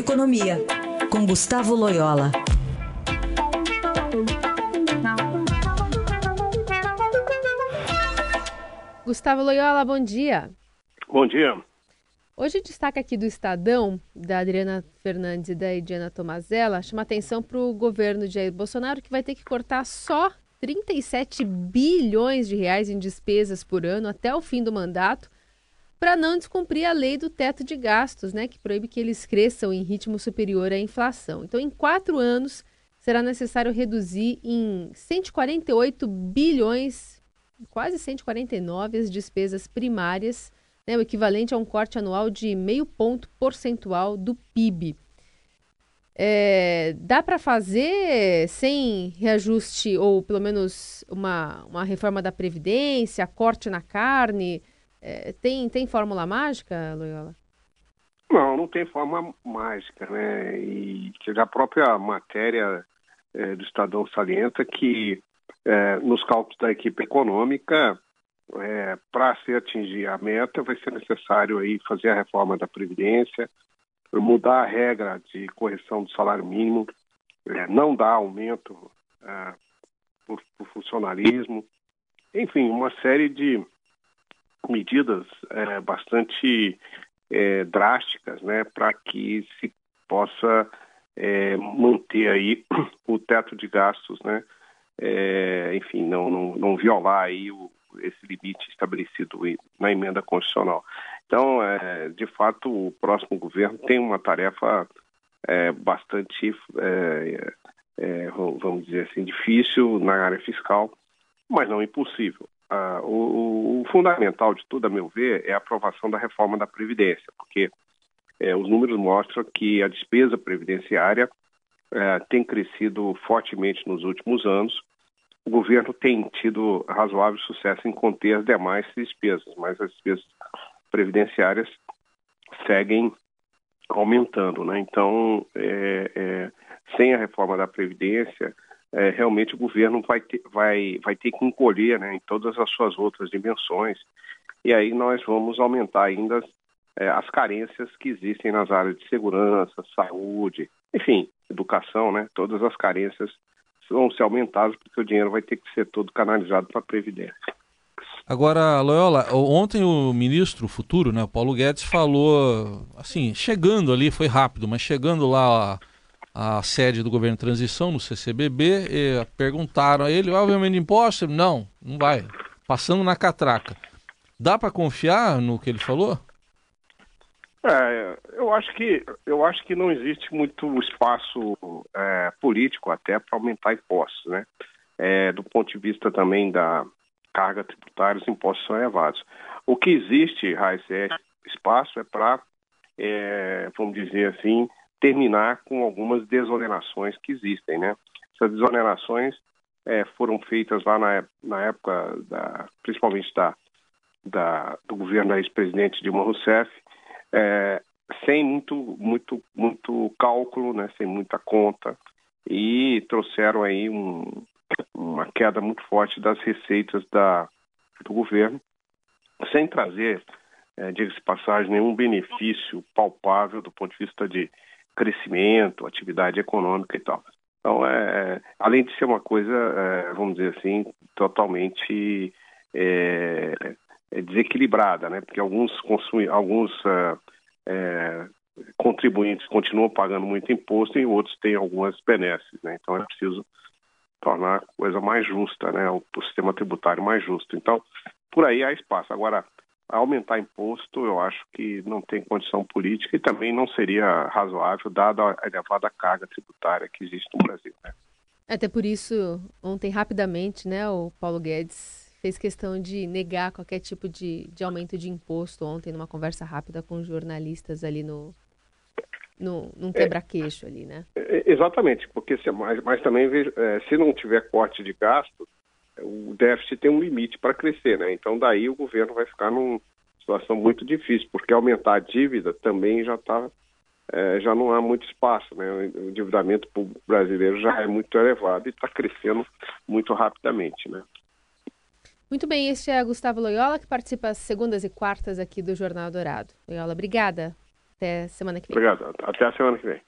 Economia, com Gustavo Loyola. Gustavo Loyola, bom dia. Bom dia. Hoje destaque aqui do Estadão, da Adriana Fernandes e da Ediana Tomazella, chama atenção para o governo de Jair Bolsonaro, que vai ter que cortar só 37 bilhões de reais em despesas por ano até o fim do mandato, para não descumprir a lei do teto de gastos, né, que proíbe que eles cresçam em ritmo superior à inflação. Então, em quatro anos, será necessário reduzir em 148 bilhões, quase 149, as despesas primárias, né, o equivalente a um corte anual de meio ponto percentual do PIB. É, dá para fazer sem reajuste ou pelo menos uma, uma reforma da Previdência, corte na carne? É, tem, tem fórmula mágica, Loyola? Não, não tem fórmula mágica, né? E a própria matéria é, do Estadão salienta que é, nos cálculos da equipe econômica, é, para se atingir a meta, vai ser necessário aí fazer a reforma da Previdência, mudar a regra de correção do salário mínimo, é, não dar aumento é, por, por funcionalismo, enfim, uma série de medidas é, bastante é, drásticas, né, para que se possa é, manter aí o teto de gastos, né, é, enfim, não, não, não, violar aí o, esse limite estabelecido na emenda constitucional. Então, é, de fato, o próximo governo tem uma tarefa é, bastante, vamos dizer assim, difícil na área fiscal, mas não impossível. Ah, o, o, fundamental de tudo, a meu ver, é a aprovação da reforma da Previdência, porque é, os números mostram que a despesa previdenciária é, tem crescido fortemente nos últimos anos. O governo tem tido razoável sucesso em conter as demais despesas, mas as despesas previdenciárias seguem aumentando. Né? Então, é, é sem a reforma da Previdência, é, realmente o governo vai ter, vai, vai ter que encolher né, em todas as suas outras dimensões. E aí nós vamos aumentar ainda é, as carências que existem nas áreas de segurança, saúde, enfim, educação, né? Todas as carências vão ser aumentadas porque o dinheiro vai ter que ser todo canalizado para a Previdência. Agora, Loyola, ontem o ministro futuro, né, Paulo Guedes, falou, assim, chegando ali, foi rápido, mas chegando lá a sede do governo de transição, no CCBB, e perguntaram a ele, vai o aumento de impostos? Não, não vai. Passando na catraca. Dá para confiar no que ele falou? É, eu acho que eu acho que não existe muito espaço é, político até para aumentar impostos, né? É, do ponto de vista também da carga tributária, os impostos são elevados. O que existe, Raiz, é espaço é para, é, vamos dizer assim, terminar com algumas desonerações que existem, né? Essas desonerações é, foram feitas lá na, na época, da, principalmente da, da, do governo da ex-presidente Dilma Rousseff, é, sem muito, muito, muito cálculo, né? Sem muita conta e trouxeram aí um, uma queda muito forte das receitas da, do governo, sem trazer, é, diga-se passagem, nenhum benefício palpável do ponto de vista de crescimento, atividade econômica e tal. Então, é, além de ser uma coisa, é, vamos dizer assim, totalmente é, é desequilibrada, né? Porque alguns, consumi alguns é, é, contribuintes continuam pagando muito imposto e outros têm algumas benesses, né? Então é preciso tornar a coisa mais justa, né? O, o sistema tributário mais justo. Então, por aí há espaço. Agora, aumentar imposto, eu acho que não tem condição política e também não seria razoável, dada a elevada carga tributária que existe no Brasil. Né? Até por isso, ontem, rapidamente, né, o Paulo Guedes fez questão de negar qualquer tipo de, de aumento de imposto ontem, numa conversa rápida com jornalistas ali no, no, num quebra-queixo ali, né? É, exatamente, porque se, mas, mas também é, se não tiver corte de gasto, o déficit tem um limite para crescer, né? Então daí o governo vai ficar numa situação muito difícil, porque aumentar a dívida também já está é, já não há muito espaço, né? O endividamento brasileiro já é muito elevado e está crescendo muito rapidamente, né? Muito bem, este é Gustavo Loyola, que participa às segundas e quartas aqui do Jornal Dourado. Loyola, obrigada. Até semana que vem. Obrigado. Até a semana que vem.